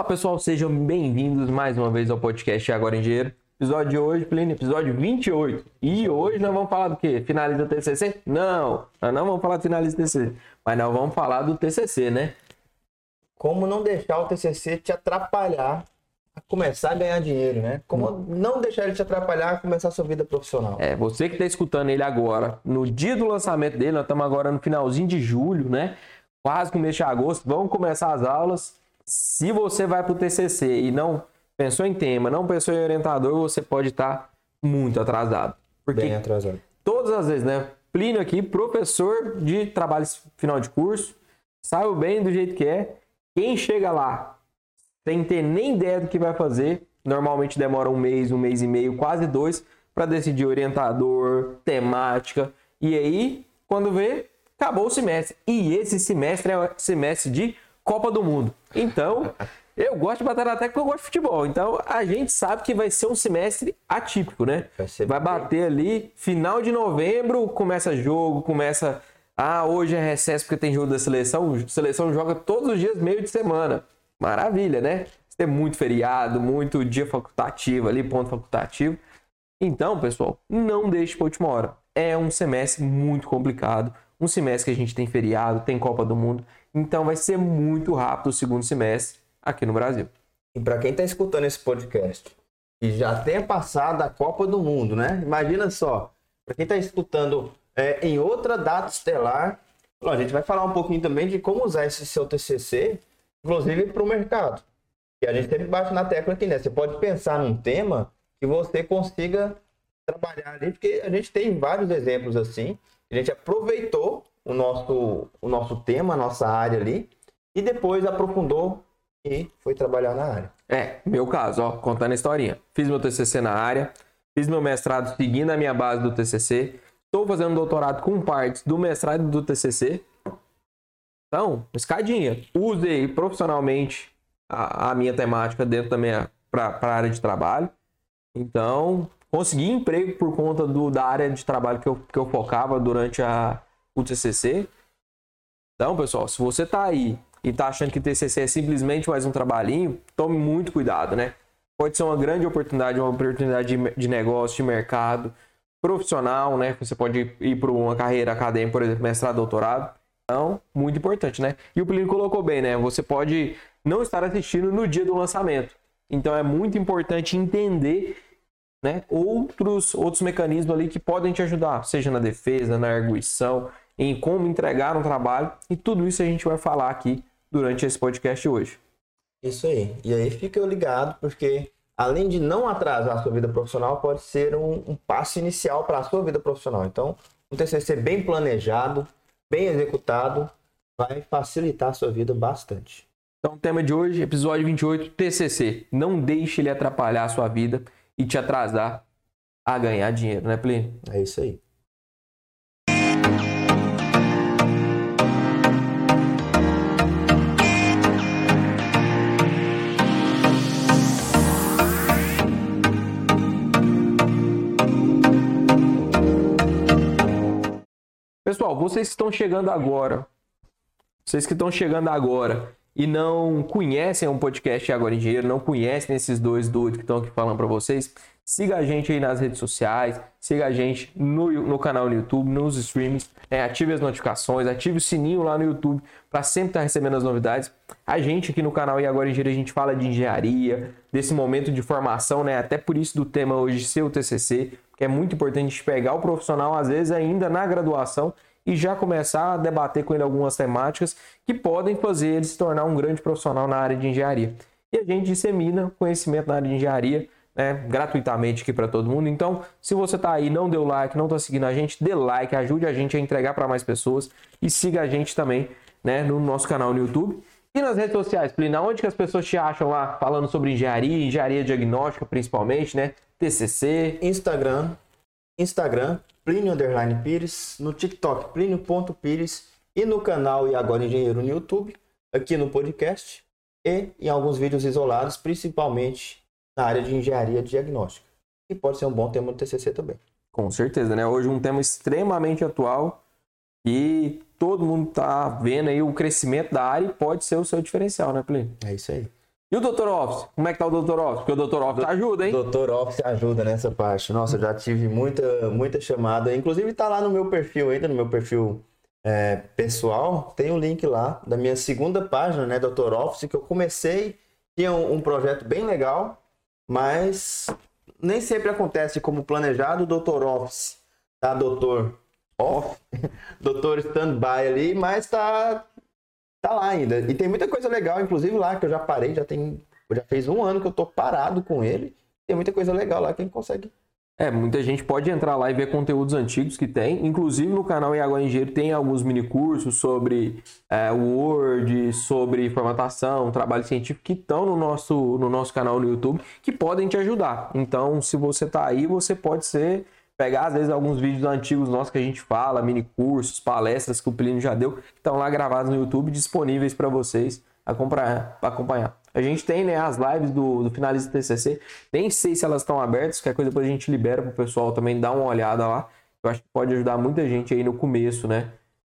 Olá pessoal, sejam bem-vindos mais uma vez ao podcast Agora em Dinheiro. Episódio de hoje, Plínio, episódio 28. E hoje nós vamos falar do quê? Finaliza o TCC? Não, nós não vamos falar do finaliza o TCC, mas nós vamos falar do TCC, né? Como não deixar o TCC te atrapalhar a começar a ganhar dinheiro, né? Como não deixar ele te atrapalhar a começar a sua vida profissional. É, você que está escutando ele agora, no dia do lançamento dele, nós estamos agora no finalzinho de julho, né? Quase começo de agosto, vamos começar as aulas. Se você vai para o TCC e não pensou em tema, não pensou em orientador, você pode estar muito atrasado. Porque Bem atrasado. todas as vezes, né? Plínio aqui, professor de trabalho final de curso, sabe bem do jeito que é. Quem chega lá sem ter nem ideia do que vai fazer, normalmente demora um mês, um mês e meio, quase dois, para decidir orientador, temática. E aí, quando vê, acabou o semestre. E esse semestre é o semestre de Copa do Mundo. Então, eu gosto de bater na tecla porque eu gosto de futebol. Então, a gente sabe que vai ser um semestre atípico, né? Vai vai bater ali, final de novembro, começa jogo, começa. Ah, hoje é recesso porque tem jogo da seleção. A seleção joga todos os dias, meio de semana. Maravilha, né? Tem muito feriado, muito dia facultativo ali, ponto facultativo. Então, pessoal, não deixe para última hora. É um semestre muito complicado. Um semestre que a gente tem feriado, tem Copa do Mundo. Então vai ser muito rápido o segundo semestre aqui no Brasil. E para quem está escutando esse podcast e já tenha passado a Copa do Mundo, né? Imagina só, para quem está escutando é, em outra data estelar, a gente vai falar um pouquinho também de como usar esse seu TCC, inclusive para o mercado. E a gente sempre bate na tecla aqui, né? Você pode pensar num tema que você consiga trabalhar ali, porque a gente tem vários exemplos assim. A gente aproveitou o nosso, o nosso tema, a nossa área ali, e depois aprofundou e foi trabalhar na área. É, meu caso, ó, contando a historinha. Fiz meu TCC na área, fiz meu mestrado seguindo a minha base do TCC, estou fazendo doutorado com partes do mestrado do TCC. Então, escadinha. Usei profissionalmente a, a minha temática dentro da minha para a área de trabalho. Então, consegui emprego por conta do, da área de trabalho que eu, que eu focava durante a, o TCC. Então, pessoal, se você tá aí e tá achando que TCC é simplesmente mais um trabalhinho, tome muito cuidado, né? Pode ser uma grande oportunidade, uma oportunidade de, de negócio, de mercado, profissional, né? Você pode ir para uma carreira acadêmica, por exemplo, mestrado, doutorado. Então, muito importante, né? E o Plínio colocou bem, né? Você pode não estar assistindo no dia do lançamento. Então, é muito importante entender né, outros, outros mecanismos ali que podem te ajudar, seja na defesa, na arguição, em como entregar um trabalho. E tudo isso a gente vai falar aqui durante esse podcast hoje. Isso aí. E aí fica ligado, porque além de não atrasar a sua vida profissional, pode ser um, um passo inicial para a sua vida profissional. Então, um TCC bem planejado, bem executado, vai facilitar a sua vida bastante. Então, o tema de hoje, episódio 28, TCC. Não deixe ele atrapalhar a sua vida e te atrasar a ganhar dinheiro, né, Plínio? É isso aí. Pessoal, vocês que estão chegando agora, vocês que estão chegando agora e não conhecem um podcast Agora em Dinheiro, não conhecem esses dois doidos que estão aqui falando para vocês, siga a gente aí nas redes sociais, siga a gente no, no canal no YouTube, nos streams, né? ative as notificações, ative o sininho lá no YouTube para sempre estar recebendo as novidades. A gente aqui no canal e Agora em Dinheiro a gente fala de engenharia, desse momento de formação, né? Até por isso do tema hoje ser o TCC, que é muito importante pegar o profissional às vezes ainda na graduação e já começar a debater com ele algumas temáticas que podem fazer ele se tornar um grande profissional na área de engenharia. E a gente dissemina conhecimento na área de engenharia né, gratuitamente aqui para todo mundo. Então, se você está aí, não deu like, não está seguindo a gente, dê like, ajude a gente a entregar para mais pessoas e siga a gente também né, no nosso canal no YouTube. E nas redes sociais, Plina, onde que as pessoas te acham lá falando sobre engenharia, engenharia diagnóstica principalmente, né? TCC. Instagram, Instagram, Plínio Underline Pires, no TikTok, Plínio.pires e no canal E Agora Engenheiro no YouTube, aqui no podcast e em alguns vídeos isolados, principalmente na área de engenharia diagnóstica, que pode ser um bom tema do TCC também. Com certeza, né? Hoje um tema extremamente atual e todo mundo tá vendo aí o crescimento da área e pode ser o seu diferencial, né, Plínio? É isso aí. E o Dr. Office? Como é que tá o Dr. Office? Porque o Dr. Office ajuda, hein? Doutor Office ajuda nessa parte. Nossa, eu já tive muita, muita chamada. Inclusive tá lá no meu perfil ainda, no meu perfil é, pessoal. Tem um link lá da minha segunda página, né, Doutor Office, que eu comecei. Tinha um, um projeto bem legal, mas nem sempre acontece como planejado. O Doutor Office, tá? Doutor Off, Doutor Standby ali, mas tá tá lá ainda. E tem muita coisa legal, inclusive lá, que eu já parei, já tem. Já fez um ano que eu tô parado com ele. Tem muita coisa legal lá que a gente consegue. É, muita gente pode entrar lá e ver conteúdos antigos que tem. Inclusive no canal Iago Engenheiro tem alguns mini cursos sobre é, Word, sobre formatação, trabalho científico que estão no nosso, no nosso canal no YouTube que podem te ajudar. Então, se você tá aí, você pode ser pegar às vezes alguns vídeos antigos nossos que a gente fala, mini cursos, palestras que o Plínio já deu, que estão lá gravados no YouTube, disponíveis para vocês acompanhar, acompanhar. A gente tem né, as lives do, do Finalista TCC, nem sei se elas estão abertas, qualquer coisa depois a gente libera para o pessoal também dar uma olhada lá. Eu acho que pode ajudar muita gente aí no começo, né?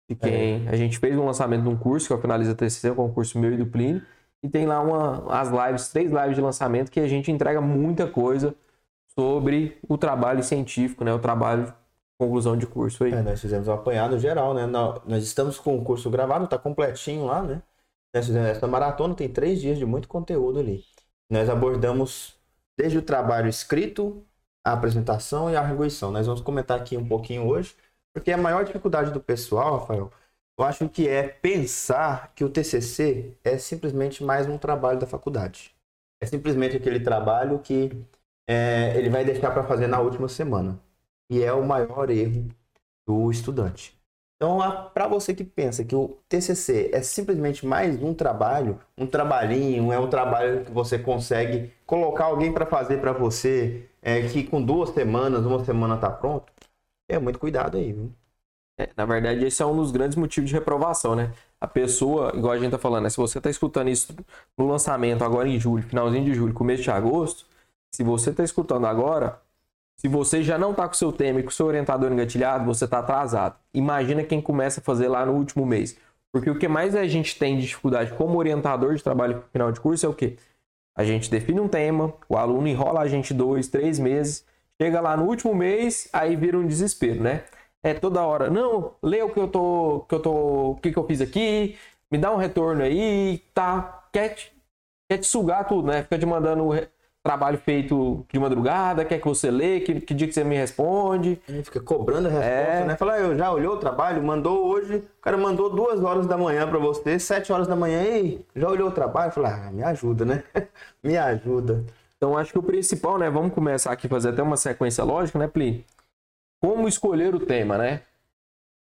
De quem é. a gente fez um lançamento de um curso, que é o Finalista TCC, um concurso meu e do Plínio, e tem lá uma, as lives, três lives de lançamento que a gente entrega muita coisa sobre o trabalho científico, né? O trabalho de conclusão de curso aí. É, nós fizemos um apanhado geral, né? Nós estamos com o curso gravado, tá completinho lá, né? Nós fizemos essa maratona, tem três dias de muito conteúdo ali. Nós abordamos desde o trabalho escrito, a apresentação e a arguição. Nós vamos comentar aqui um pouquinho hoje, porque a maior dificuldade do pessoal, Rafael, eu acho que é pensar que o TCC é simplesmente mais um trabalho da faculdade. É simplesmente aquele trabalho que é, ele vai deixar para fazer na última semana. E é o maior erro do estudante. Então, para você que pensa que o TCC é simplesmente mais um trabalho, um trabalhinho, é um trabalho que você consegue colocar alguém para fazer para você, é, que com duas semanas, uma semana está pronto, é muito cuidado aí, viu? É, na verdade, esse é um dos grandes motivos de reprovação, né? A pessoa, igual a gente tá falando, né? se você tá escutando isso no lançamento agora em julho, finalzinho de julho, começo de agosto, se você está escutando agora, se você já não está com seu tema e com seu orientador engatilhado, você está atrasado. Imagina quem começa a fazer lá no último mês. Porque o que mais a gente tem de dificuldade como orientador de trabalho final de curso é o quê? A gente define um tema, o aluno enrola a gente dois, três meses, chega lá no último mês, aí vira um desespero, né? É toda hora, não, lê o que eu tô, que eu tô, o que, que eu fiz aqui, me dá um retorno aí, tá, quer te, quer te sugar tudo, né? Fica te mandando trabalho feito de madrugada, quer que você lê, que, que dia que você me responde. fica cobrando a resposta, é. né? Fala, eu já olhou o trabalho, mandou hoje, o cara mandou duas horas da manhã para você, sete horas da manhã, ei, já olhou o trabalho? Fala, ah, me ajuda, né? me ajuda. Então acho que o principal, né? Vamos começar aqui fazer até uma sequência lógica, né, Pli? Como escolher o tema, né?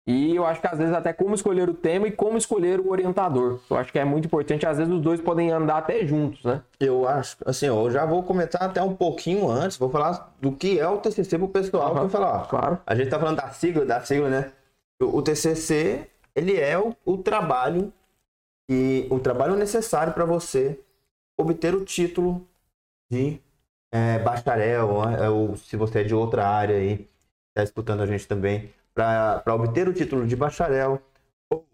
E eu acho que às vezes até como escolher o tema e como escolher o orientador. Eu acho que é muito importante, às vezes os dois podem andar até juntos, né? Eu acho, assim, eu já vou comentar até um pouquinho antes, vou falar do que é o TCC pro pessoal, uhum, falar, ó, claro. A gente tá falando da sigla, da sigla, né? O, o TCC, ele é o, o trabalho e o trabalho necessário para você obter o título de é, bacharel, né? ou se você é de outra área aí, tá escutando a gente também, para obter o título de bacharel ou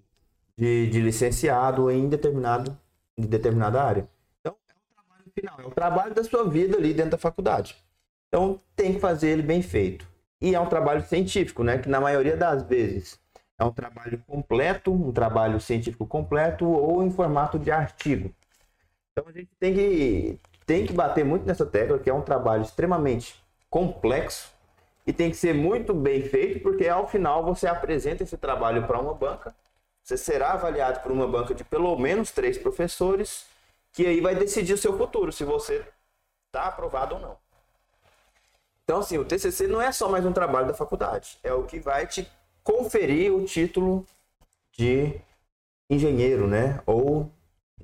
de, de licenciado em determinado, de determinada área. Então, é o trabalho final, é o trabalho da sua vida ali dentro da faculdade. Então, tem que fazer ele bem feito. E é um trabalho científico, né? Que na maioria das vezes é um trabalho completo, um trabalho científico completo ou em formato de artigo. Então, a gente tem que, tem que bater muito nessa tecla, que é um trabalho extremamente complexo, e tem que ser muito bem feito, porque ao final você apresenta esse trabalho para uma banca, você será avaliado por uma banca de pelo menos três professores, que aí vai decidir o seu futuro, se você está aprovado ou não. Então, assim, o TCC não é só mais um trabalho da faculdade, é o que vai te conferir o título de engenheiro, né? Ou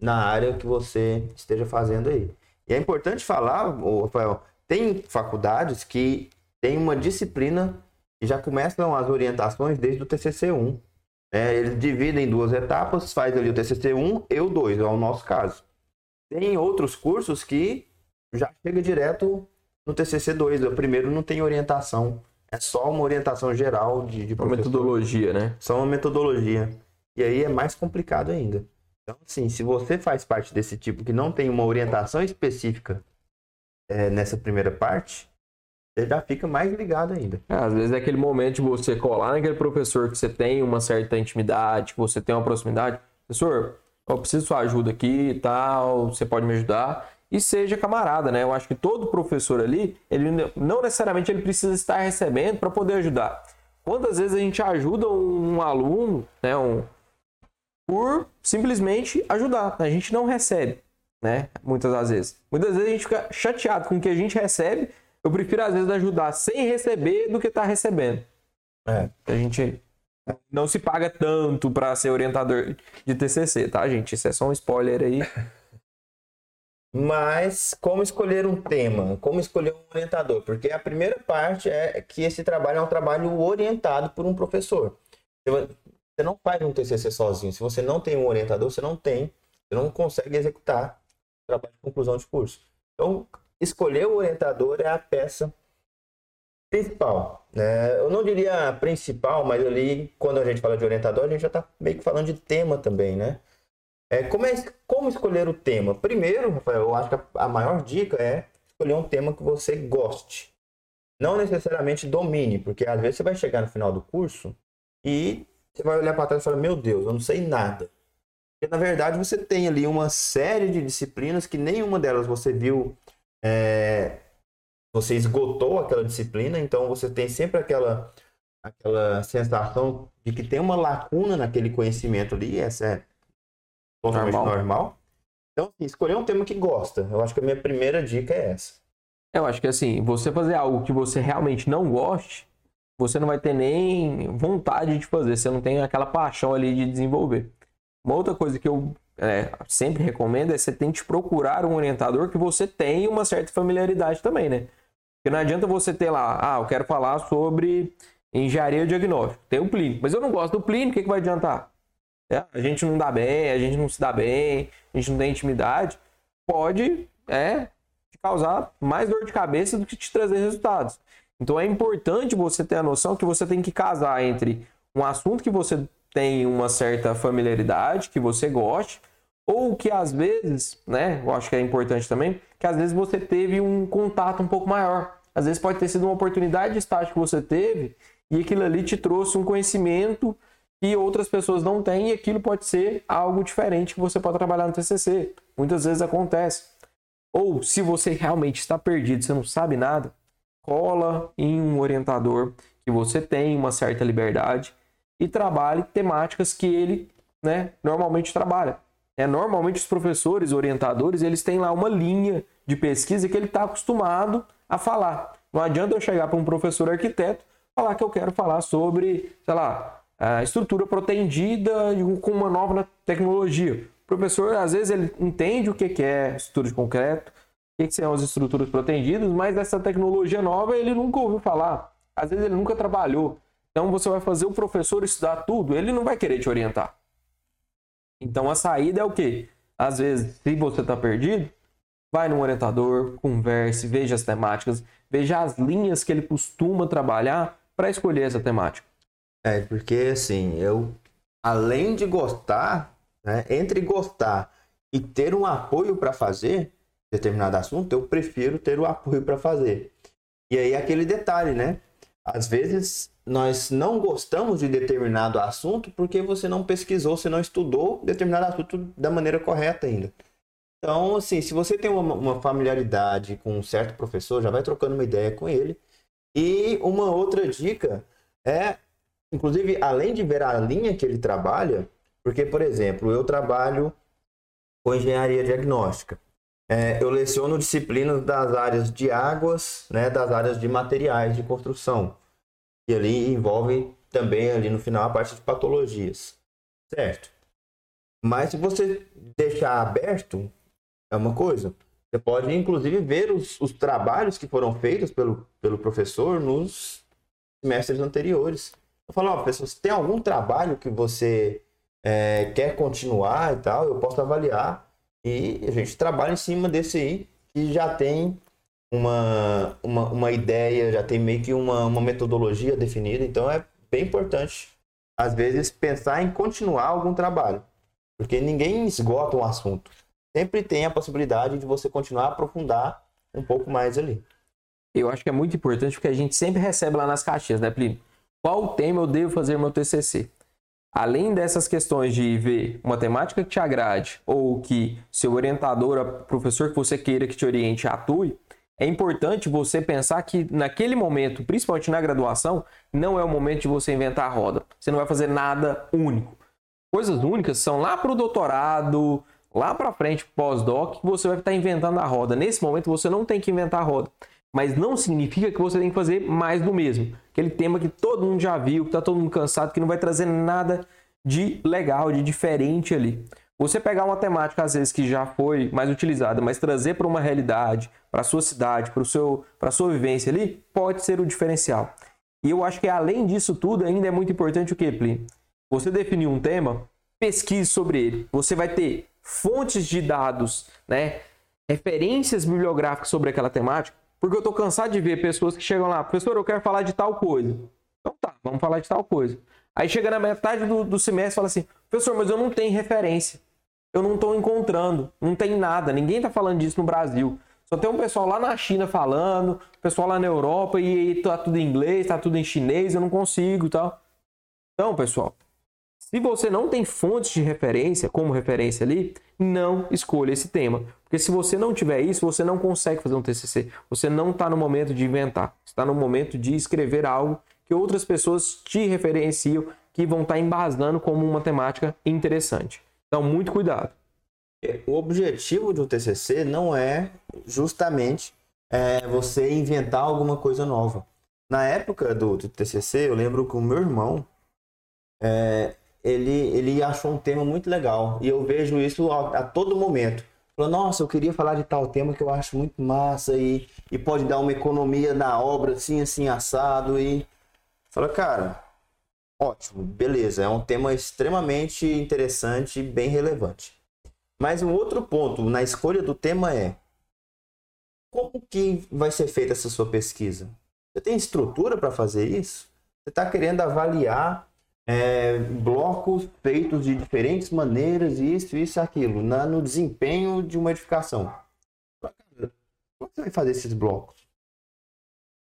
na área que você esteja fazendo aí. E é importante falar, Rafael, tem faculdades que tem uma disciplina e já começam as orientações desde o TCC1. É, eles dividem em duas etapas, faz ali o TCC1 e o 2, é o nosso caso. Tem outros cursos que já chega direto no TCC2. O primeiro não tem orientação, é só uma orientação geral de, de uma metodologia, né? Só uma metodologia. E aí é mais complicado ainda. Então, assim, se você faz parte desse tipo que não tem uma orientação específica é, nessa primeira parte, você já fica mais ligado ainda. É, às vezes é aquele momento de você colar naquele professor que você tem uma certa intimidade, que você tem uma proximidade. Professor, eu preciso sua ajuda aqui e tal, você pode me ajudar. E seja camarada, né? Eu acho que todo professor ali, ele não necessariamente ele precisa estar recebendo para poder ajudar. Quantas vezes a gente ajuda um aluno, né, um, por simplesmente ajudar. A gente não recebe, né? Muitas das vezes. Muitas vezes a gente fica chateado com o que a gente recebe. Eu prefiro, às vezes, ajudar sem receber do que estar tá recebendo. É. A gente não se paga tanto para ser orientador de TCC, tá, gente? Isso é só um spoiler aí. Mas como escolher um tema? Como escolher um orientador? Porque a primeira parte é que esse trabalho é um trabalho orientado por um professor. Você não faz um TCC sozinho. Se você não tem um orientador, você não tem, você não consegue executar o trabalho de conclusão de curso. Então, escolher o orientador é a peça principal. Né? Eu não diria principal, mas ali, quando a gente fala de orientador, a gente já está meio que falando de tema também, né? É, como, é, como escolher o tema? Primeiro, Rafael, eu acho que a, maior dica é escolher um tema que você goste. Não necessariamente domine, porque às vezes você vai chegar no final do curso e você vai olhar para trás e falar: Meu Deus, eu não sei nada. Porque na verdade você tem ali uma série de disciplinas que nenhuma delas você viu, é, você esgotou aquela disciplina, então você tem sempre aquela, aquela sensação de que tem uma lacuna naquele conhecimento ali, essa é totalmente normal. normal. Então, assim, escolher um tema que gosta. Eu acho que a minha primeira dica é essa. Eu acho que assim, você fazer algo que você realmente não goste, você não vai ter nem vontade de fazer, você não tem aquela paixão ali de desenvolver. Uma outra coisa que eu é, sempre recomendo é você tente procurar um orientador que você tenha uma certa familiaridade também, né? Porque não adianta você ter lá, ah, eu quero falar sobre engenharia diagnóstica. Tem o Plínio, mas eu não gosto do Plínio, o que, que vai adiantar? É, a gente não dá bem, a gente não se dá bem, a gente não tem intimidade. Pode é, te causar mais dor de cabeça do que te trazer resultados. Então é importante você ter a noção que você tem que casar entre um assunto que você tem uma certa familiaridade, que você goste, ou que às vezes, né, eu acho que é importante também, que às vezes você teve um contato um pouco maior. Às vezes pode ter sido uma oportunidade de estágio que você teve e aquilo ali te trouxe um conhecimento que outras pessoas não têm e aquilo pode ser algo diferente que você pode trabalhar no TCC. Muitas vezes acontece. Ou se você realmente está perdido, você não sabe nada, cola em um orientador que você tem uma certa liberdade e trabalhe temáticas que ele né, normalmente trabalha. É, normalmente os professores, orientadores, eles têm lá uma linha de pesquisa que ele está acostumado a falar. Não adianta eu chegar para um professor arquiteto falar que eu quero falar sobre, sei lá, a estrutura protendida com uma nova tecnologia. O professor, às vezes, ele entende o que é estrutura de concreto, o que são as estruturas protegidas, mas essa tecnologia nova ele nunca ouviu falar. Às vezes ele nunca trabalhou. Então você vai fazer o professor estudar tudo, ele não vai querer te orientar. Então a saída é o quê? Às vezes, se você está perdido, vai no orientador, converse, veja as temáticas, veja as linhas que ele costuma trabalhar para escolher essa temática. É, porque assim, eu além de gostar, né, entre gostar e ter um apoio para fazer, determinado assunto, eu prefiro ter o apoio para fazer. E aí aquele detalhe, né? Às vezes nós não gostamos de determinado assunto porque você não pesquisou, você não estudou determinado assunto da maneira correta ainda. Então, assim, se você tem uma, uma familiaridade com um certo professor, já vai trocando uma ideia com ele. E uma outra dica é, inclusive, além de ver a linha que ele trabalha, porque, por exemplo, eu trabalho com engenharia diagnóstica. É, eu leciono disciplinas das áreas de águas, né, das áreas de materiais de construção. E ali envolve também ali no final a parte de patologias. Certo? Mas se você deixar aberto, é uma coisa. Você pode, inclusive, ver os, os trabalhos que foram feitos pelo, pelo professor nos semestres anteriores. Eu falo, ó, oh, professor, se tem algum trabalho que você é, quer continuar e tal, eu posso avaliar e a gente trabalha em cima desse aí, que já tem uma, uma, uma ideia, já tem meio que uma, uma metodologia definida. Então é bem importante, às vezes, pensar em continuar algum trabalho. Porque ninguém esgota um assunto. Sempre tem a possibilidade de você continuar a aprofundar um pouco mais ali. Eu acho que é muito importante porque a gente sempre recebe lá nas caixinhas, né, Plínio? Qual tema eu devo fazer meu TCC? Além dessas questões de ver uma temática que te agrade ou que seu orientador, professor que você queira que te oriente atue, é importante você pensar que naquele momento, principalmente na graduação, não é o momento de você inventar a roda. Você não vai fazer nada único. Coisas únicas são lá para o doutorado, lá para frente, pós-doc, que você vai estar inventando a roda. Nesse momento você não tem que inventar a roda mas não significa que você tem que fazer mais do mesmo. Aquele tema que todo mundo já viu, que está todo mundo cansado, que não vai trazer nada de legal, de diferente ali. Você pegar uma temática, às vezes, que já foi mais utilizada, mas trazer para uma realidade, para a sua cidade, para a sua vivência ali, pode ser o diferencial. E eu acho que além disso tudo, ainda é muito importante o que, Plínio? Você definir um tema, pesquise sobre ele. Você vai ter fontes de dados, né? referências bibliográficas sobre aquela temática porque eu tô cansado de ver pessoas que chegam lá, professor, eu quero falar de tal coisa. Então tá, vamos falar de tal coisa. Aí chega na metade do, do semestre e fala assim, professor, mas eu não tenho referência. Eu não estou encontrando, não tem nada, ninguém está falando disso no Brasil. Só tem um pessoal lá na China falando, pessoal lá na Europa e, tá tudo em inglês, tá tudo em chinês, eu não consigo e tal. Então, pessoal, se você não tem fontes de referência, como referência ali, não escolha esse tema. Porque se você não tiver isso, você não consegue fazer um TCC. Você não está no momento de inventar. está no momento de escrever algo que outras pessoas te referenciam, que vão estar tá embasando como uma temática interessante. Então, muito cuidado. O objetivo um TCC não é justamente é, você inventar alguma coisa nova. Na época do, do TCC, eu lembro que o meu irmão, é, ele, ele achou um tema muito legal. E eu vejo isso a, a todo momento. Falou, nossa, eu queria falar de tal tema que eu acho muito massa e, e pode dar uma economia na obra, assim, assim, assado. E fala, cara, ótimo, beleza, é um tema extremamente interessante e bem relevante. Mas um outro ponto na escolha do tema é como que vai ser feita essa sua pesquisa? Você tem estrutura para fazer isso? Você está querendo avaliar é, blocos feitos de diferentes maneiras, isso, isso, aquilo, na, no desempenho de uma edificação. Como você vai fazer esses blocos?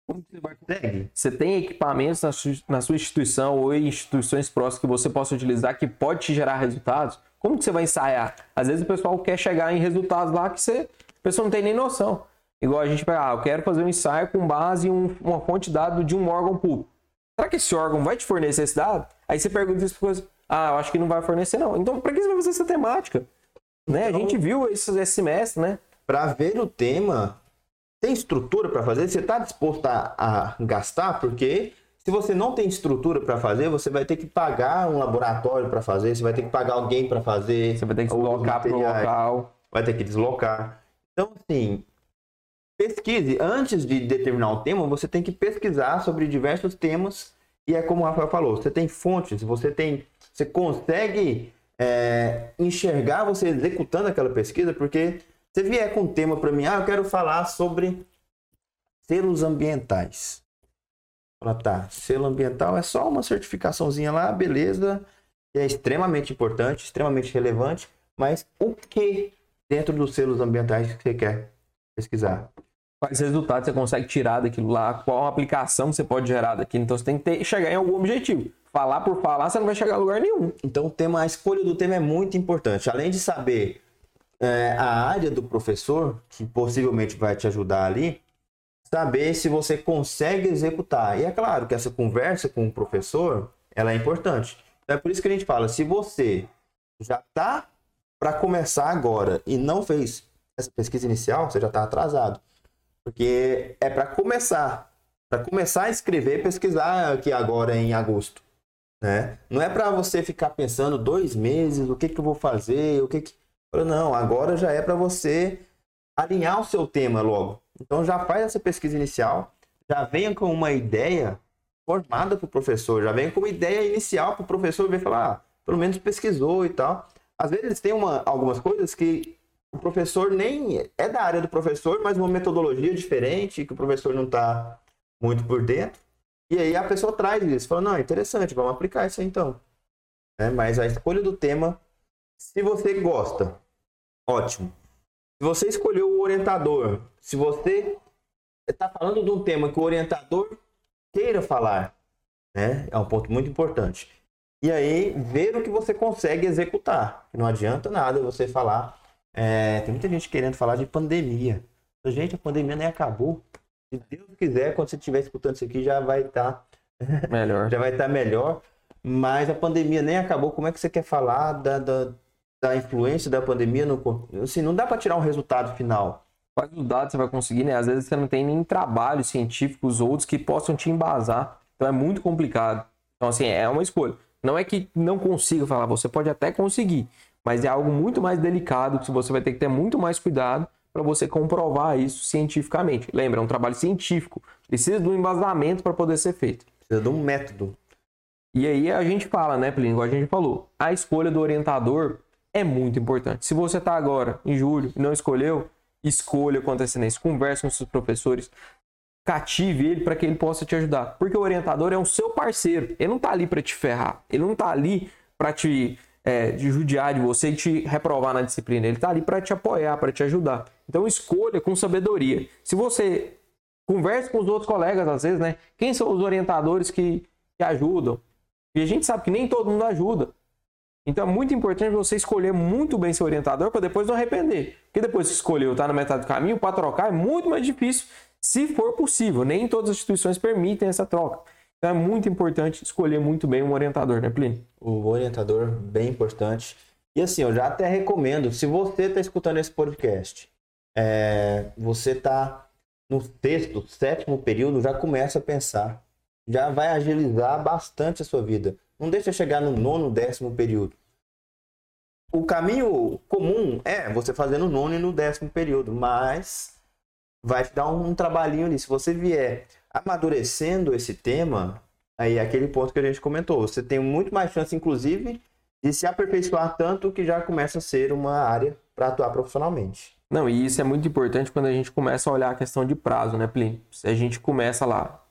Como você vai conseguir? Você tem equipamentos na, sua, na sua instituição ou em instituições próximas que você possa utilizar que pode te gerar resultados? Como que você vai ensaiar? Às vezes o pessoal quer chegar em resultados lá que você, a pessoa não tem nem noção. Igual a gente, ah, eu quero fazer um ensaio com base em um, uma fonte de dados de um órgão público. Será que esse órgão vai te fornecer esse dado? Aí você pergunta isso para ah, eu acho que não vai fornecer não. Então, para que você vai fazer essa temática? Né? Então, a gente viu isso esse semestre, né? Para ver o tema, tem estrutura para fazer? Você está disposto a, a, gastar? Porque se você não tem estrutura para fazer, você vai ter que pagar um laboratório para fazer, você vai ter que pagar alguém para fazer. Você vai ter que deslocar para o local. Vai ter que deslocar. Então, assim, pesquise. Antes de determinar o tema, você tem que pesquisar sobre diversos temas. E é como o Rafael falou, você tem fontes, você tem. Você consegue é, enxergar você executando aquela pesquisa, porque você vier com um tema para mim, ah, eu quero falar sobre selos ambientais. Fala, tá, selo ambiental é só uma certificaçãozinha lá, beleza, que é extremamente importante, extremamente relevante, mas o que dentro dos selos ambientais que você quer pesquisar? quais resultados você consegue tirar daquilo lá, qual aplicação você pode gerar daquilo. Então você tem que ter, chegar em algum objetivo. Falar por falar, você não vai chegar a lugar nenhum. Então o tema, a escolha do tema é muito importante. Além de saber é, a área do professor, que possivelmente vai te ajudar ali, saber se você consegue executar. E é claro que essa conversa com o professor, ela é importante. Então é por isso que a gente fala, se você já está para começar agora e não fez essa pesquisa inicial, você já está atrasado. Porque é para começar. Para começar a escrever pesquisar aqui agora em agosto. Né? Não é para você ficar pensando dois meses, o que, que eu vou fazer, o que que... Não, agora já é para você alinhar o seu tema logo. Então já faz essa pesquisa inicial, já venha com uma ideia formada para o professor, já venha com uma ideia inicial para o professor ver falar, ah, pelo menos pesquisou e tal. Às vezes tem uma, algumas coisas que o professor nem é da área do professor, mas uma metodologia diferente, que o professor não está muito por dentro. E aí a pessoa traz isso, fala, não, interessante, vamos aplicar isso aí então. É, mas a escolha do tema Se você gosta, ótimo. Se você escolheu o orientador, se você está falando de um tema que o orientador queira falar, né? É um ponto muito importante. E aí, ver o que você consegue executar. Não adianta nada você falar. É, tem muita gente querendo falar de pandemia. Gente, a pandemia nem acabou. Se Deus quiser, quando você estiver escutando isso aqui, já vai estar tá... melhor. já vai estar tá melhor. Mas a pandemia nem acabou. Como é que você quer falar da, da, da influência da pandemia no assim, não dá para tirar um resultado final. Quais os dados você vai conseguir, né? Às vezes você não tem nem trabalhos científicos outros que possam te embasar. Então é muito complicado. Então, assim, é uma escolha. Não é que não consiga falar, você pode até conseguir, mas é algo muito mais delicado que você vai ter que ter muito mais cuidado para você comprovar isso cientificamente. Lembra, é um trabalho científico, precisa de um embasamento para poder ser feito. Precisa de um método. E aí a gente fala, né, Plínio, igual a gente falou, a escolha do orientador é muito importante. Se você está agora em julho e não escolheu, escolha com antecedência, converse com seus professores, cative ele para que ele possa te ajudar. Porque o orientador é o seu parceiro, ele não está ali para te ferrar, ele não está ali para te é, judiar de você e te reprovar na disciplina, ele está ali para te apoiar, para te ajudar. Então escolha com sabedoria. Se você converse com os outros colegas, às vezes, né? Quem são os orientadores que, que ajudam? E a gente sabe que nem todo mundo ajuda. Então é muito importante você escolher muito bem seu orientador para depois não arrepender. Porque depois que escolheu, está na metade do caminho, para trocar é muito mais difícil, se for possível. Nem todas as instituições permitem essa troca. Então é muito importante escolher muito bem um orientador, né, Plínio? O orientador, bem importante. E assim, eu já até recomendo, se você está escutando esse podcast, é, você está no sexto, sétimo período, já começa a pensar. Já vai agilizar bastante a sua vida. Não deixa chegar no nono, décimo período. O caminho comum é você fazer no nono e no décimo período, mas vai te dar um, trabalhinho ali. Se você vier amadurecendo esse tema, aí é aquele ponto que a gente comentou, você tem muito mais chance, inclusive, de se aperfeiçoar tanto que já começa a ser uma área para atuar profissionalmente. Não, e isso é muito importante quando a gente começa a olhar a questão de prazo, né, Plínio? Se a gente começa lá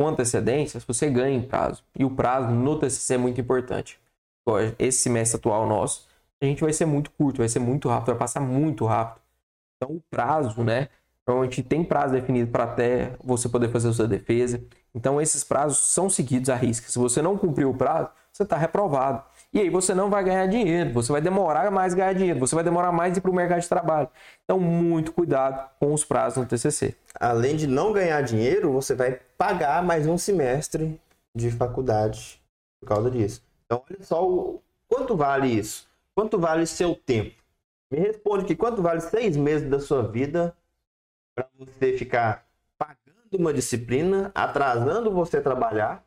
com antecedências, você ganha em prazo. E o prazo no TCC é muito importante. Esse semestre atual nosso, a gente vai ser muito curto, vai ser muito rápido, vai passar muito rápido. Então, o prazo, né? Normalmente tem prazo definido para até você poder fazer a sua defesa. Então, esses prazos são seguidos à risca. Se você não cumprir o prazo, você está reprovado. E aí você não vai ganhar dinheiro, você vai demorar mais ganhar dinheiro, você vai demorar mais ir para o mercado de trabalho. Então, muito cuidado com os prazos no TCC. Além de não ganhar dinheiro, você vai pagar mais um semestre de faculdade por causa disso. Então, olha só o quanto vale isso. Quanto vale seu tempo? Me responde que quanto vale seis meses da sua vida para você ficar pagando uma disciplina, atrasando você trabalhar.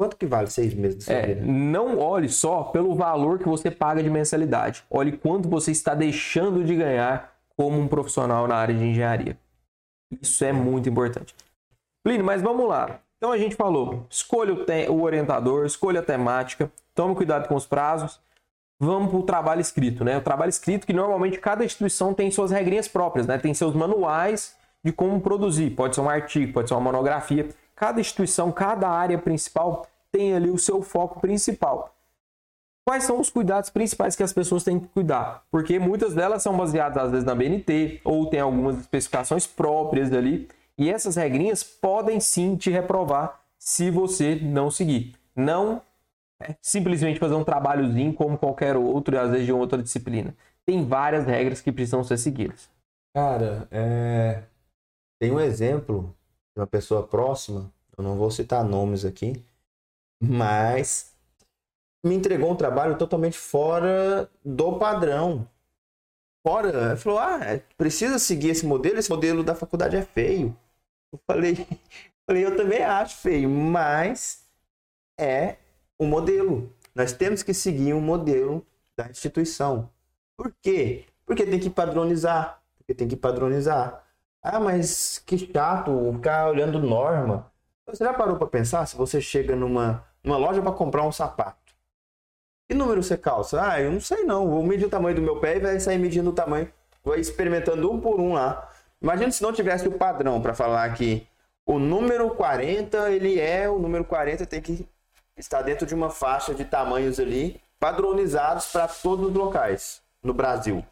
Quanto que vale seis meses sua é, vida? Não olhe só pelo valor que você paga de mensalidade. Olhe quanto você está deixando de ganhar como um profissional na área de engenharia. Isso é muito importante. Plínio, mas vamos lá. Então a gente falou, escolha o, o orientador, escolha a temática, tome cuidado com os prazos vamos para o trabalho escrito, né? O trabalho escrito que normalmente cada instituição tem suas regrinhas próprias, né? Tem seus manuais de como produzir. Pode ser um artigo, pode ser uma monografia. Cada instituição, cada área principal tem ali o seu foco principal. Quais são os cuidados principais que as pessoas têm que cuidar? Porque muitas delas são baseadas às vezes na BNT ou tem algumas especificações próprias ali. E essas regrinhas podem sim te reprovar se você não seguir. Não é simplesmente fazer um trabalhozinho como qualquer outro, às vezes de outra disciplina. Tem várias regras que precisam ser seguidas. Cara, é... tem um exemplo uma pessoa próxima, eu não vou citar nomes aqui, mas me entregou um trabalho totalmente fora do padrão. Fora, falou: ah, é, precisa seguir esse modelo, esse modelo da faculdade é feio. Eu falei, falei, eu também acho feio, mas é um modelo. Nós temos que seguir um modelo da instituição. Por quê? Porque tem que padronizar. Porque tem que padronizar. Ah, mas que chato ficar olhando norma. Você já parou para pensar se você chega numa, numa loja para comprar um sapato? Que número você calça? Ah, eu não sei não. Vou medir o tamanho do meu pé e vai sair medindo o tamanho. Vou experimentando um por um lá. Imagina se não tivesse o padrão para falar que o número 40, ele é o número 40, tem que está dentro de uma faixa de tamanhos ali padronizados para todos os locais no Brasil.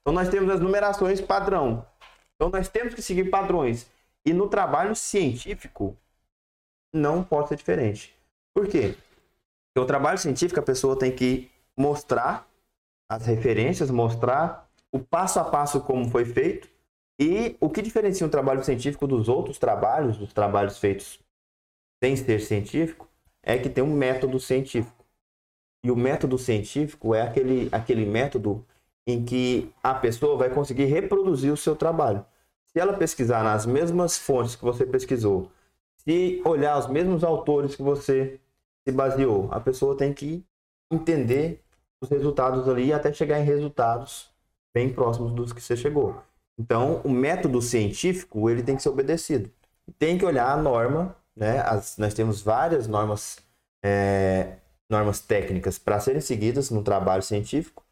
Então nós temos as numerações padrão. Então nós temos que seguir padrões. E no trabalho científico não pode ser diferente. Por quê? Porque o trabalho científico a pessoa tem que mostrar as referências, mostrar o passo a passo como foi feito e o que diferencia um trabalho científico dos outros trabalhos, dos trabalhos feitos sem ser científico, é que tem um método científico. E o método científico é aquele, aquele método em que a pessoa vai conseguir reproduzir o seu trabalho. Se ela pesquisar nas mesmas fontes que você pesquisou, se olhar os mesmos autores que você se baseou, a pessoa tem que entender os resultados ali até chegar em resultados bem próximos dos que você chegou. Então, o método científico ele tem que ser obedecido. Tem que olhar a norma, né? As, nós temos várias normas, é, normas técnicas para serem seguidas no trabalho científico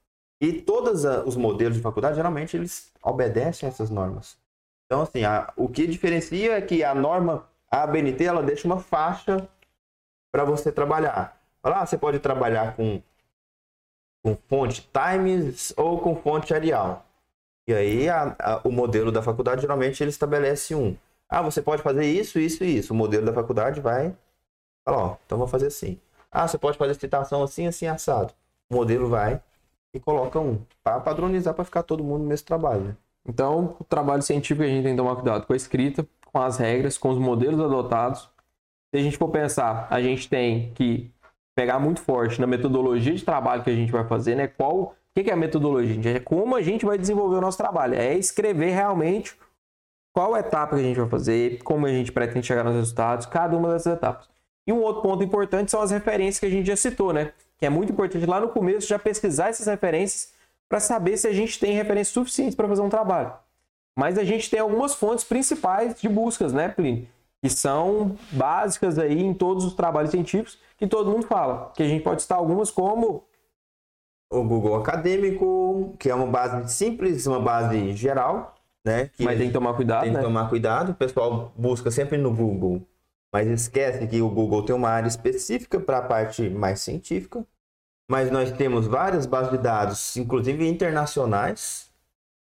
e todos os modelos de faculdade geralmente eles obedecem a essas normas. Então, assim, a, o que diferencia é que a norma a BNT ela deixa uma faixa para você trabalhar. Lá ah, você pode trabalhar com com fonte Times ou com fonte Arial. E aí a, a, o modelo da faculdade geralmente ele estabelece um. Ah, você pode fazer isso, isso e isso. O modelo da faculdade vai falar, ó, então vou fazer assim. Ah, você pode fazer citação assim, assim, assado. O modelo vai e coloca um. Para padronizar, para ficar todo mundo no mesmo trabalho. Né? Então, o trabalho científico a gente tem que tomar cuidado com a escrita, com as regras, com os modelos adotados. Se a gente for pensar, a gente tem que pegar muito forte na metodologia de trabalho que a gente vai fazer, né? Qual, o que é a metodologia? É como a gente vai desenvolver o nosso trabalho. É escrever realmente qual etapa que a gente vai fazer, como a gente pretende chegar nos resultados, cada uma dessas etapas. E um outro ponto importante são as referências que a gente já citou, né? Que é muito importante lá no começo já pesquisar essas referências para saber se a gente tem referências suficientes para fazer um trabalho. Mas a gente tem algumas fontes principais de buscas, né, Plínio? Que são básicas aí em todos os trabalhos científicos que todo mundo fala. Que a gente pode citar algumas como o Google Acadêmico, que é uma base simples, uma base geral, né? Que mas tem que tomar cuidado, Tem né? que tomar cuidado. O pessoal busca sempre no Google, mas esquece que o Google tem uma área específica para a parte mais científica. Mas nós temos várias bases de dados, inclusive internacionais.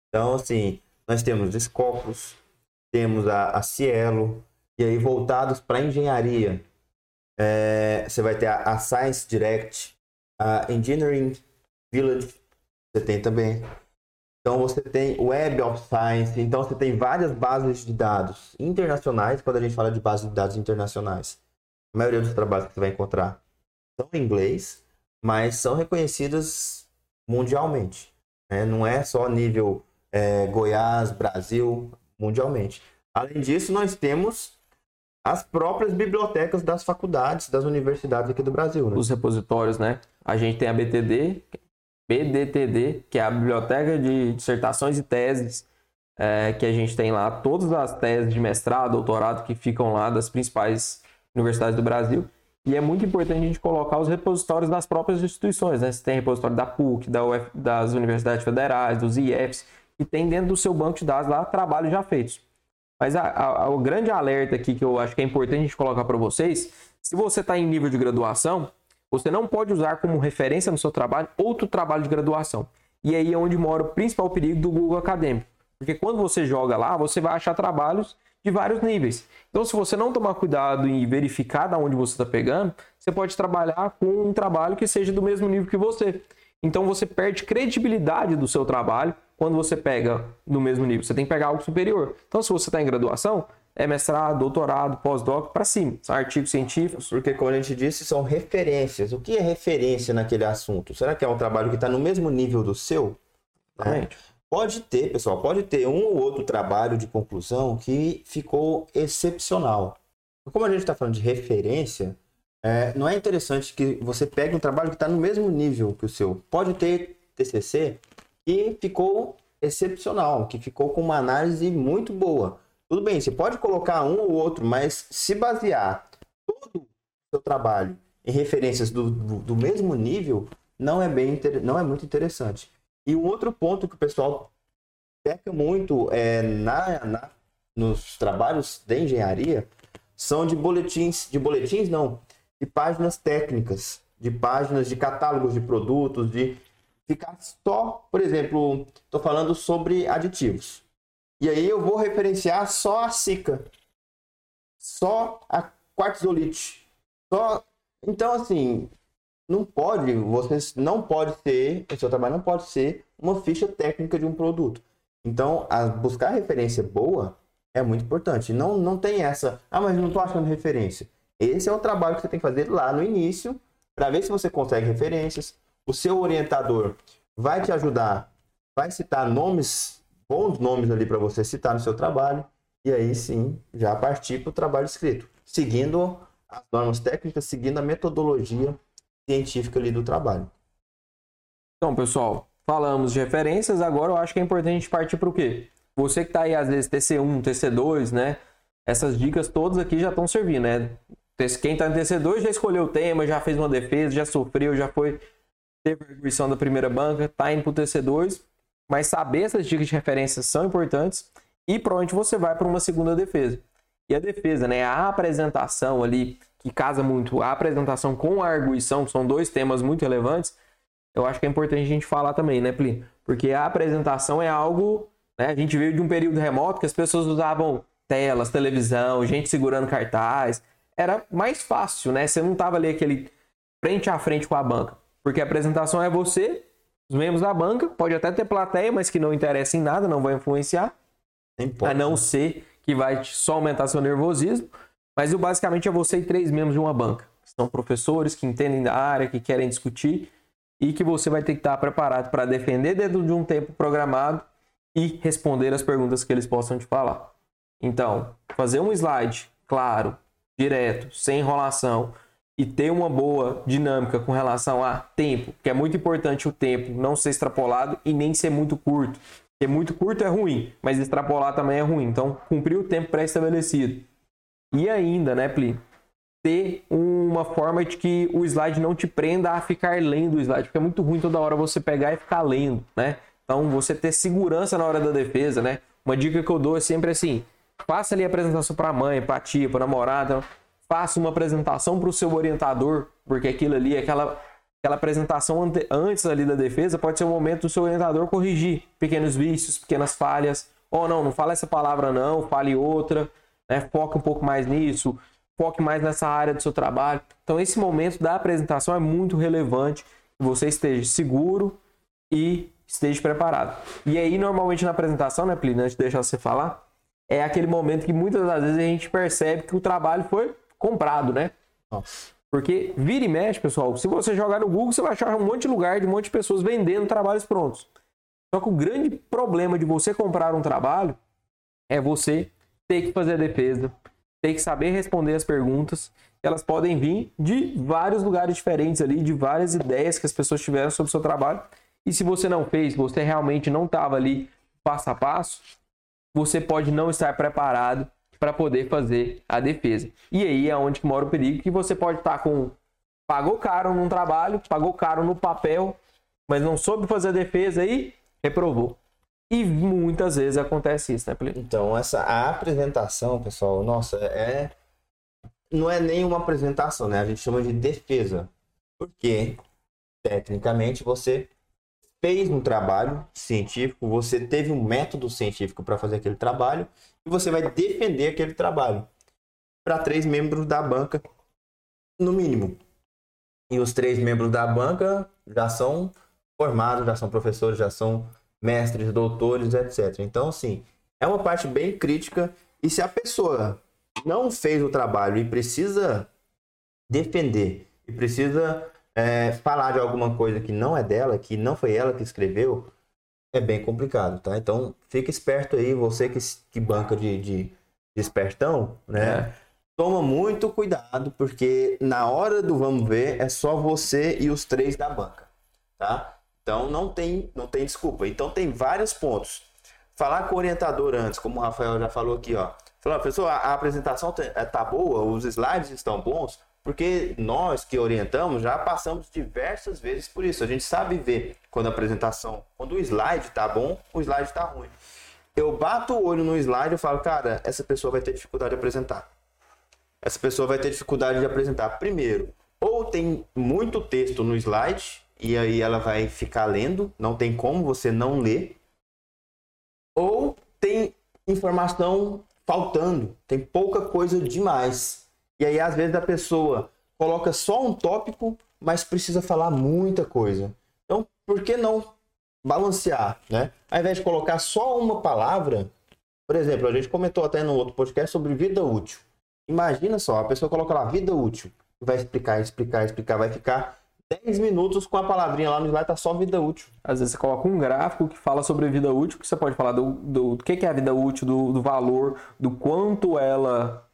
Então, assim, nós temos Scopus, temos a, a Cielo, e aí voltados para engenharia, é, você vai ter a, a, Science Direct, a Engineering Village, você tem também. Então você tem Web of Science, então você tem várias bases de dados internacionais, quando a gente fala de bases de dados internacionais. A maioria dos trabalhos que você vai encontrar são em inglês, mas são reconhecidas mundialmente. Né? Não é só nível é, Goiás, Brasil, mundialmente. Além disso, nós temos as próprias bibliotecas das faculdades, das universidades aqui do Brasil. Né? Os repositórios, né? A gente tem a BTD, BDTD, que é a Biblioteca de Dissertações e Teses, é, que a gente tem lá todas as teses de mestrado, doutorado que ficam lá das principais universidades do Brasil. E é muito importante a gente colocar os repositórios das próprias instituições, né? Você tem repositório da PUC, da UF, das universidades federais, dos IEFs, que tem dentro do seu banco de dados lá trabalhos já feitos. Mas a, a, o grande alerta aqui que eu acho que é importante a gente colocar para vocês, se você está em nível de graduação, você não pode usar como referência no seu trabalho outro trabalho de graduação. E aí é onde mora o principal perigo do Google Acadêmico. Porque quando você joga lá, você vai achar trabalhos de vários níveis. Então, se você não tomar cuidado em verificar da onde você está pegando, você pode trabalhar com um trabalho que seja do mesmo nível que você. Então, você perde credibilidade do seu trabalho quando você pega no mesmo nível. Você tem que pegar algo superior. Então, se você está em graduação, é mestrado, doutorado, pós-doc, para cima. São artigos científicos. Porque, como a gente disse, são referências. O que é referência naquele assunto? Será que é um trabalho que está no mesmo nível do seu? Exatamente. É. Pode ter, pessoal, pode ter um ou outro trabalho de conclusão que ficou excepcional. Como a gente está falando de referência, é, não é interessante que você pegue um trabalho que está no mesmo nível que o seu. Pode ter TCC que ficou excepcional, que ficou com uma análise muito boa. Tudo bem, você pode colocar um ou outro, mas se basear todo o seu trabalho em referências do, do, do mesmo nível, não é, bem, não é muito interessante. E um outro ponto que o pessoal peca muito é na, na, nos trabalhos de engenharia são de boletins, de boletins não, de páginas técnicas. de páginas, de catálogos de produtos, de ficar só, por exemplo, estou falando sobre aditivos. E aí eu vou referenciar só a Sica, só a quartzolite, só. Então assim, não pode, vocês não pode ser, o seu trabalho não pode ser uma ficha técnica de um produto. Então, a, buscar referência boa é muito importante. Não, não tem essa, ah, mas não estou achando referência. Esse é o trabalho que você tem que fazer lá no início, para ver se você consegue referências. O seu orientador vai te ajudar, vai citar nomes, bons nomes ali para você citar no seu trabalho, e aí sim já partir para o trabalho escrito, seguindo as normas técnicas, seguindo a metodologia científica ali do trabalho. Então, pessoal, falamos de referências, agora eu acho que é importante partir para o quê? Você que está aí, às vezes, TC1, TC2, né? Essas dicas todas aqui já estão servindo, né? Quem está em TC2 já escolheu o tema, já fez uma defesa, já sofreu, já foi teve a da primeira banca, está indo para o TC2, mas saber essas dicas de referência são importantes e onde você vai para uma segunda defesa. E a defesa, né? A apresentação ali, que casa muito a apresentação com a arguição, são dois temas muito relevantes. Eu acho que é importante a gente falar também, né, Plínio? Porque a apresentação é algo. Né, a gente veio de um período remoto que as pessoas usavam telas, televisão, gente segurando cartaz. Era mais fácil, né? Você não tava ali aquele frente a frente com a banca. Porque a apresentação é você, os membros da banca, pode até ter plateia, mas que não interessa em nada, não vai influenciar. A não ser que vai só aumentar seu nervosismo. Mas basicamente é você e três membros de uma banca. São professores que entendem da área, que querem discutir e que você vai ter que estar preparado para defender dentro de um tempo programado e responder as perguntas que eles possam te falar. Então, fazer um slide claro, direto, sem enrolação e ter uma boa dinâmica com relação a tempo, que é muito importante o tempo não ser extrapolado e nem ser muito curto. Ser muito curto é ruim, mas extrapolar também é ruim. Então, cumprir o tempo pré-estabelecido. E ainda, né, Pli? Ter uma forma de que o slide não te prenda a ficar lendo o slide, porque é muito ruim toda hora você pegar e ficar lendo, né? Então, você ter segurança na hora da defesa, né? Uma dica que eu dou é sempre assim: faça ali a apresentação para a mãe, para a tia, para namorada, faça uma apresentação para o seu orientador, porque aquilo ali, aquela, aquela apresentação ante, antes ali da defesa, pode ser o momento do seu orientador corrigir pequenos vícios, pequenas falhas. Ou oh, não, não fala essa palavra não, fale outra né? Foca um pouco mais nisso, foque mais nessa área do seu trabalho. Então, esse momento da apresentação é muito relevante que você esteja seguro e esteja preparado. E aí, normalmente na apresentação, né, Plínio, antes de deixar você falar, é aquele momento que muitas das vezes a gente percebe que o trabalho foi comprado, né? Nossa. Porque vira e mexe, pessoal, se você jogar no Google, você vai achar um monte de lugar de um monte de pessoas vendendo trabalhos prontos. Só que o grande problema de você comprar um trabalho é você ter que fazer a defesa, ter que saber responder as perguntas. Elas podem vir de vários lugares diferentes ali, de várias ideias que as pessoas tiveram sobre o seu trabalho. E se você não fez, você realmente não estava ali passo a passo, você pode não estar preparado para poder fazer a defesa. E aí é onde mora o perigo, que você pode estar tá com pagou caro num trabalho, pagou caro no papel, mas não soube fazer a defesa e reprovou. E muitas vezes acontece isso, né, Plínio? Então, essa a apresentação, pessoal, nossa, é. Não é nem uma apresentação, né? A gente chama de defesa. Porque, tecnicamente, você fez um trabalho científico, você teve um método científico para fazer aquele trabalho e você vai defender aquele trabalho para três membros da banca, no mínimo. E os três membros da banca já são formados, já são professores, já são mestres, doutores, etc. Então, assim, é uma parte bem crítica. E se a pessoa não fez o trabalho e precisa defender, e precisa é, falar de alguma coisa que não é dela, que não foi ela que escreveu, é bem complicado, tá? Então, fica esperto aí, você que, que banca de, de, de espertão, né? É. Toma muito cuidado, porque na hora do vamos ver, é só você e os três da banca, tá? Então não tem, não tem desculpa. Então tem vários pontos. Falar com o orientador antes, como o Rafael já falou aqui, ó. Falar, professor, a, a apresentação tá, tá boa, os slides estão bons, porque nós que orientamos já passamos diversas vezes por isso. A gente sabe ver quando a apresentação, quando o slide tá bom, o slide tá ruim. Eu bato o olho no slide e falo, cara, essa pessoa vai ter dificuldade de apresentar. Essa pessoa vai ter dificuldade de apresentar. Primeiro, ou tem muito texto no slide e aí ela vai ficar lendo, não tem como você não ler, ou tem informação faltando, tem pouca coisa demais. E aí às vezes a pessoa coloca só um tópico, mas precisa falar muita coisa. Então, por que não balancear, né? Ao invés de colocar só uma palavra, por exemplo, a gente comentou até no outro podcast sobre vida útil. Imagina só, a pessoa coloca lá vida útil, vai explicar, explicar, explicar, vai ficar 10 minutos com a palavrinha lá no slide, tá só vida útil. Às vezes você coloca um gráfico que fala sobre vida útil, que você pode falar do, do, do que, que é a vida útil, do, do valor, do quanto ela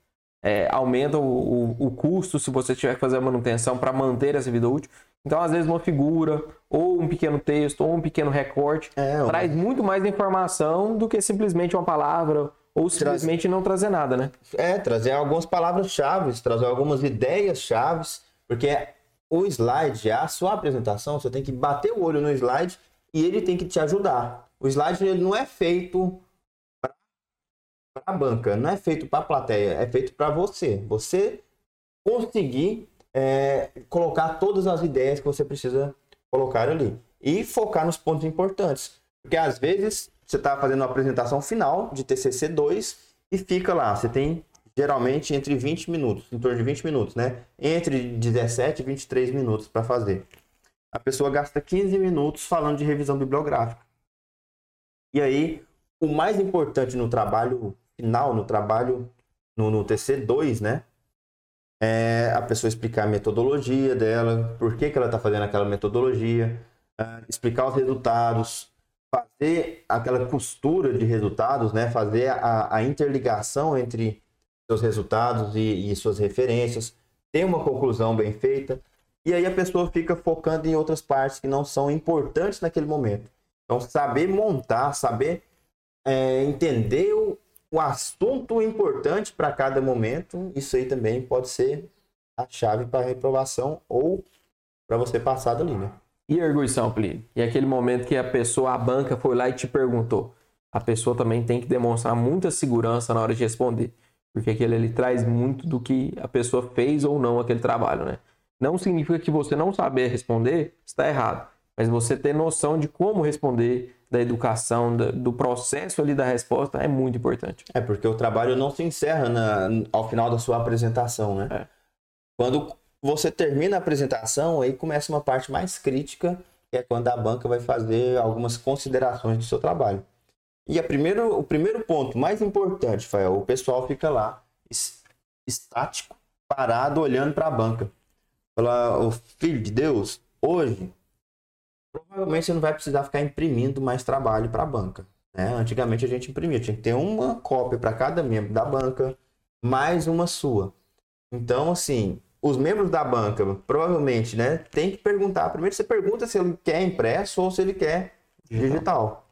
é, aumenta o, o, o, custo se você tiver que fazer a manutenção para manter essa vida útil. Então, às vezes, uma figura, ou um pequeno texto, ou um pequeno recorte, é, traz muito mais informação do que simplesmente uma palavra, ou simplesmente Traz... não trazer nada, né? É, trazer algumas palavras-chave, trazer algumas ideias-chave, porque o slide, a sua apresentação, você tem que bater o olho no slide e ele tem que te ajudar. O slide ele não é feito a banca, não é feito para a plateia, é feito para você. Você conseguir é, colocar todas as ideias que você precisa colocar ali. E focar nos pontos importantes. Porque às vezes você está fazendo uma apresentação final de TCC 2 e fica lá. Você tem geralmente entre 20 minutos, em torno de 20 minutos, né? Entre 17 e 23 minutos para fazer. A pessoa gasta 15 minutos falando de revisão bibliográfica. E aí, o mais importante no trabalho final, no trabalho no, no TC2, né? é a pessoa explicar a metodologia dela, por que, que ela está fazendo aquela metodologia, uh, explicar os resultados, fazer aquela costura de resultados, né? fazer a, a interligação entre seus resultados e, e suas referências, ter uma conclusão bem feita, e aí a pessoa fica focando em outras partes que não são importantes naquele momento. Então, saber montar, saber é, entender o, o assunto importante para cada momento, isso aí também pode ser a chave para reprovação ou para você passar dali, né? E arguição, Plínio? E aquele momento que a pessoa, a banca, foi lá e te perguntou. A pessoa também tem que demonstrar muita segurança na hora de responder. Porque aquele ali traz muito do que a pessoa fez ou não aquele trabalho, né? Não significa que você não saber responder está errado. Mas você ter noção de como responder, da educação, do processo ali da resposta é muito importante. É, porque o trabalho não se encerra na, ao final da sua apresentação, né? É. Quando você termina a apresentação, aí começa uma parte mais crítica, que é quando a banca vai fazer algumas considerações do seu trabalho. E a primeiro, o primeiro ponto mais importante, Fael, o pessoal fica lá estático, parado, olhando para a banca. Fala, o filho de Deus, hoje provavelmente você não vai precisar ficar imprimindo mais trabalho para a banca. Né? Antigamente a gente imprimia, tinha que ter uma cópia para cada membro da banca, mais uma sua. Então, assim, os membros da banca provavelmente né, tem que perguntar. Primeiro você pergunta se ele quer impresso ou se ele quer digital. digital.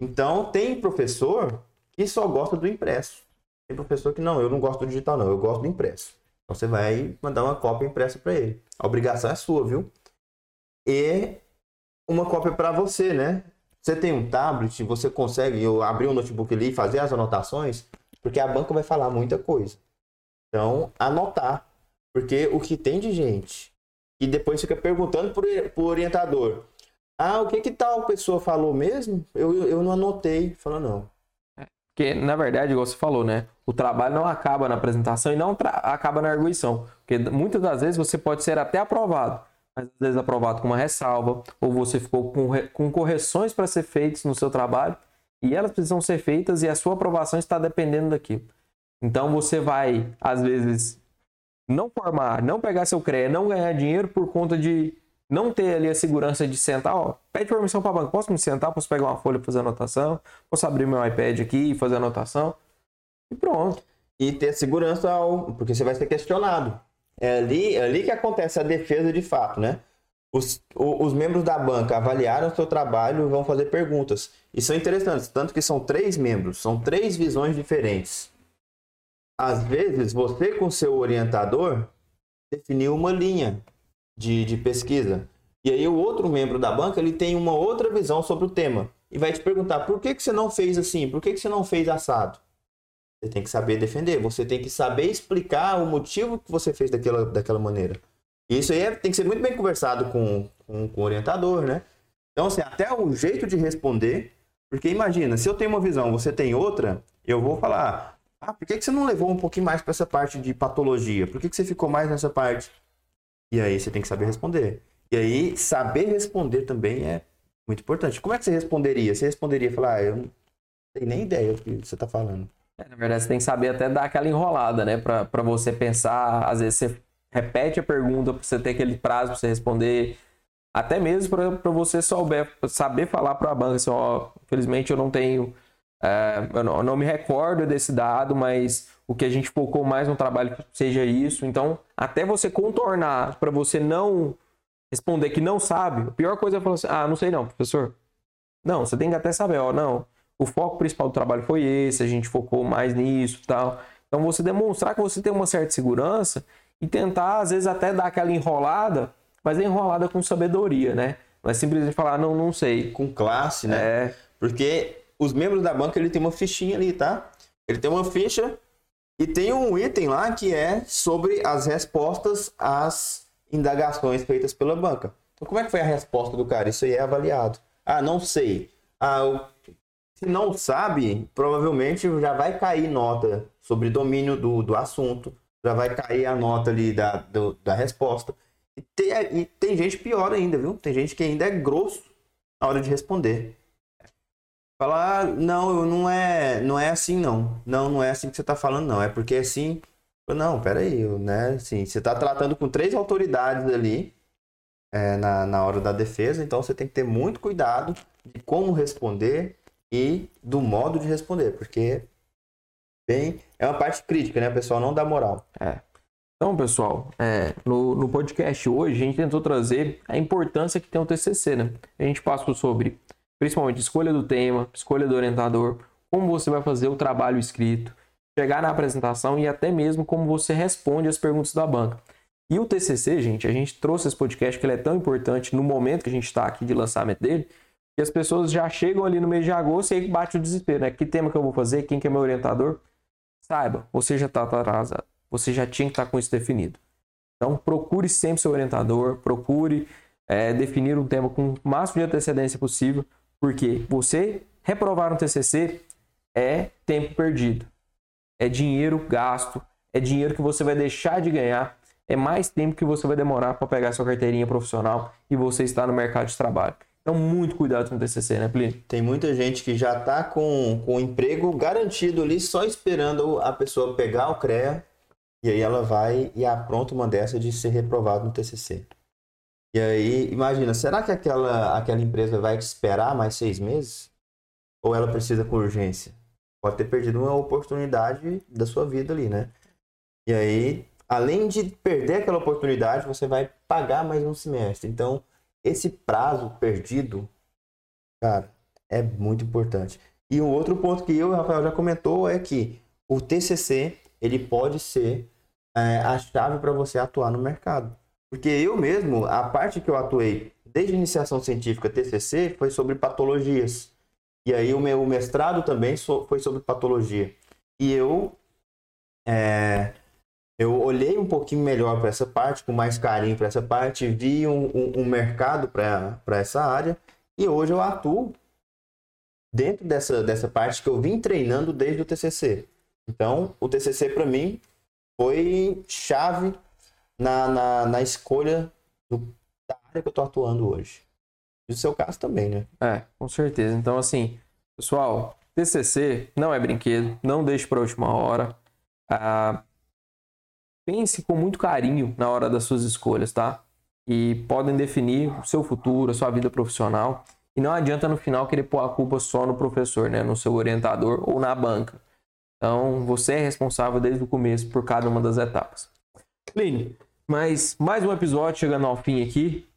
Então, tem professor que só gosta do impresso. Tem professor que não, eu não gosto do digital, não, eu gosto do impresso. Então você vai mandar uma cópia impressa para ele. A obrigação é sua, viu? E uma cópia para você, né? Você tem um tablet, você consegue abrir um notebook ali e fazer as anotações, porque a banca vai falar muita coisa. Então, anotar. Porque o que tem de gente e depois fica perguntando por, por orientador. Ah, o que que tal pessoa falou mesmo? Eu, eu não anotei. Fala, não. É, porque, na verdade, igual você falou, né? O trabalho não acaba na apresentação e não acaba na arguição. Porque muitas das vezes você pode ser até aprovado mas às vezes aprovado com uma ressalva, ou você ficou com, com correções para ser feitas no seu trabalho, e elas precisam ser feitas e a sua aprovação está dependendo daquilo. Então você vai, às vezes, não formar, não pegar seu CREA, não ganhar dinheiro por conta de não ter ali a segurança de sentar, ó, pede permissão para a banca, posso me sentar, posso pegar uma folha para fazer anotação, posso abrir meu iPad aqui e fazer anotação, e pronto. E ter segurança, porque você vai ser questionado. É ali, é ali que acontece a defesa de fato, né? Os, os membros da banca avaliaram o seu trabalho e vão fazer perguntas. E são interessantes, tanto que são três membros, são três visões diferentes. Às vezes, você com seu orientador definiu uma linha de, de pesquisa. E aí o outro membro da banca ele tem uma outra visão sobre o tema. E vai te perguntar, por que, que você não fez assim? Por que, que você não fez assado? Você tem que saber defender, você tem que saber explicar o motivo que você fez daquela, daquela maneira. Isso aí é, tem que ser muito bem conversado com, com, com o orientador, né? Então, assim, até o jeito de responder, porque imagina, se eu tenho uma visão, você tem outra, eu vou falar, ah, por que, que você não levou um pouquinho mais para essa parte de patologia? Por que, que você ficou mais nessa parte? E aí você tem que saber responder. E aí, saber responder também é muito importante. Como é que você responderia? Você responderia falar, ah, eu não tenho nem ideia do que você está falando. É, na verdade, você tem que saber até dar aquela enrolada, né? Pra, pra você pensar. Às vezes você repete a pergunta pra você ter aquele prazo pra você responder. Até mesmo para você souber, saber falar para a banca assim, ó, infelizmente eu não tenho, é, eu, não, eu não me recordo desse dado, mas o que a gente focou mais no trabalho seja isso. Então, até você contornar para você não responder que não sabe, a pior coisa é falar assim: ah, não sei não, professor. Não, você tem que até saber, ó, não, o foco principal do trabalho foi esse, a gente focou mais nisso tal. Então, você demonstrar que você tem uma certa segurança e tentar, às vezes, até dar aquela enrolada mas é enrolada com sabedoria, né? Não é simplesmente falar, não, não sei. Com classe, né? É. Porque os membros da banca, ele tem uma fichinha ali, tá? Ele tem uma ficha e tem um item lá que é sobre as respostas às indagações feitas pela banca. Então, como é que foi a resposta do cara? Isso aí é avaliado. Ah, não sei. Ah, se não sabe, provavelmente já vai cair nota sobre domínio do, do assunto, já vai cair a nota ali da, do, da resposta. E tem, e tem gente pior ainda, viu? Tem gente que ainda é grosso na hora de responder. Falar, ah, não, não é, não é assim não. Não, não é assim que você está falando não. É porque assim, não, peraí, né? Assim, você está tratando com três autoridades ali é, na, na hora da defesa, então você tem que ter muito cuidado de como responder e do modo de responder, porque bem, é uma parte crítica, né? Pessoal não dá moral. É. Então, pessoal, é, no, no podcast hoje a gente tentou trazer a importância que tem o TCC, né? A gente passou sobre, principalmente, escolha do tema, escolha do orientador, como você vai fazer o trabalho escrito, chegar na apresentação e até mesmo como você responde as perguntas da banca. E o TCC, gente, a gente trouxe esse podcast que ele é tão importante no momento que a gente está aqui de lançamento dele, que as pessoas já chegam ali no mês de agosto e aí bate o desespero, né? Que tema que eu vou fazer? Quem que é meu orientador? Saiba, você já está atrasado você já tinha que estar com isso definido. Então, procure sempre seu orientador, procure é, definir um tema com o máximo de antecedência possível, porque você reprovar um TCC é tempo perdido, é dinheiro gasto, é dinheiro que você vai deixar de ganhar, é mais tempo que você vai demorar para pegar sua carteirinha profissional e você estar no mercado de trabalho. Então, muito cuidado com o TCC, né, Plínio? Tem muita gente que já está com, com o emprego garantido ali, só esperando a pessoa pegar o CREA e aí ela vai e apronta uma dessa de ser reprovado no TCC. E aí, imagina, será que aquela, aquela empresa vai esperar mais seis meses? Ou ela precisa com urgência? Pode ter perdido uma oportunidade da sua vida ali, né? E aí, além de perder aquela oportunidade, você vai pagar mais um semestre. Então, esse prazo perdido, cara, é muito importante. E um outro ponto que eu e o Rafael já comentou é que o TCC, ele pode ser é, a chave para você atuar no mercado. Porque eu mesmo, a parte que eu atuei desde iniciação científica TCC foi sobre patologias. E aí o meu mestrado também foi sobre patologia. E eu é, eu olhei um pouquinho melhor para essa parte, com mais carinho para essa parte, vi um, um, um mercado para essa área e hoje eu atuo dentro dessa, dessa parte que eu vim treinando desde o TCC. Então, o TCC para mim foi chave na, na, na escolha do, da área que eu estou atuando hoje. E o seu caso também, né? É, com certeza. Então, assim, pessoal, TCC não é brinquedo, não deixe para última hora. Ah, pense com muito carinho na hora das suas escolhas, tá? E podem definir o seu futuro, a sua vida profissional. E não adianta no final querer pôr a culpa só no professor, né? No seu orientador ou na banca. Então, você é responsável desde o começo por cada uma das etapas. Plínio, mas mais um episódio chegando ao fim aqui.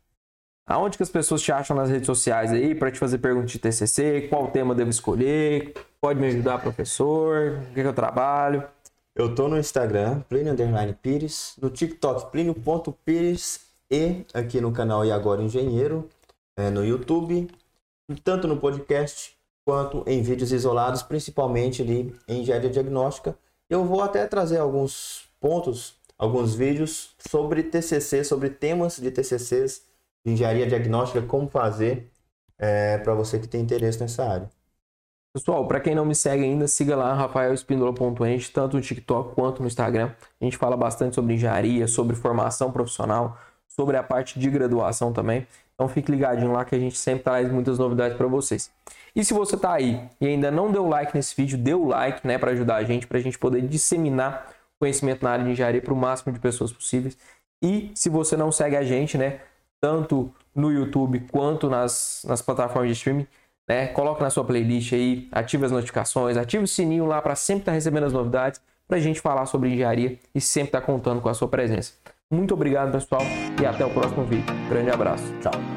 Aonde que as pessoas te acham nas redes sociais aí para te fazer perguntas de TCC? Qual tema devo escolher? Pode me ajudar, professor? O que, que eu trabalho? Eu tô no Instagram, Plínio Underline Pires, no TikTok, Plínio.pires e aqui no canal E Agora Engenheiro, é, no YouTube, tanto no podcast quanto em vídeos isolados, principalmente ali em engenharia diagnóstica. Eu vou até trazer alguns pontos alguns vídeos sobre TCC, sobre temas de TCCs, de engenharia diagnóstica, como fazer é, para você que tem interesse nessa área. Pessoal, para quem não me segue ainda, siga lá rafaelespindola.ente, tanto no TikTok quanto no Instagram. A gente fala bastante sobre engenharia, sobre formação profissional, sobre a parte de graduação também. Então fique ligadinho lá que a gente sempre traz muitas novidades para vocês. E se você está aí e ainda não deu like nesse vídeo, dê o like, né, para ajudar a gente, para a gente poder disseminar conhecimento na área de engenharia para o máximo de pessoas possíveis. E se você não segue a gente, né, tanto no YouTube quanto nas, nas plataformas de streaming, né, coloque na sua playlist aí, ative as notificações, ative o sininho lá para sempre estar tá recebendo as novidades, para a gente falar sobre engenharia e sempre estar tá contando com a sua presença. Muito obrigado, pessoal, e até o próximo vídeo. Grande abraço. Tchau.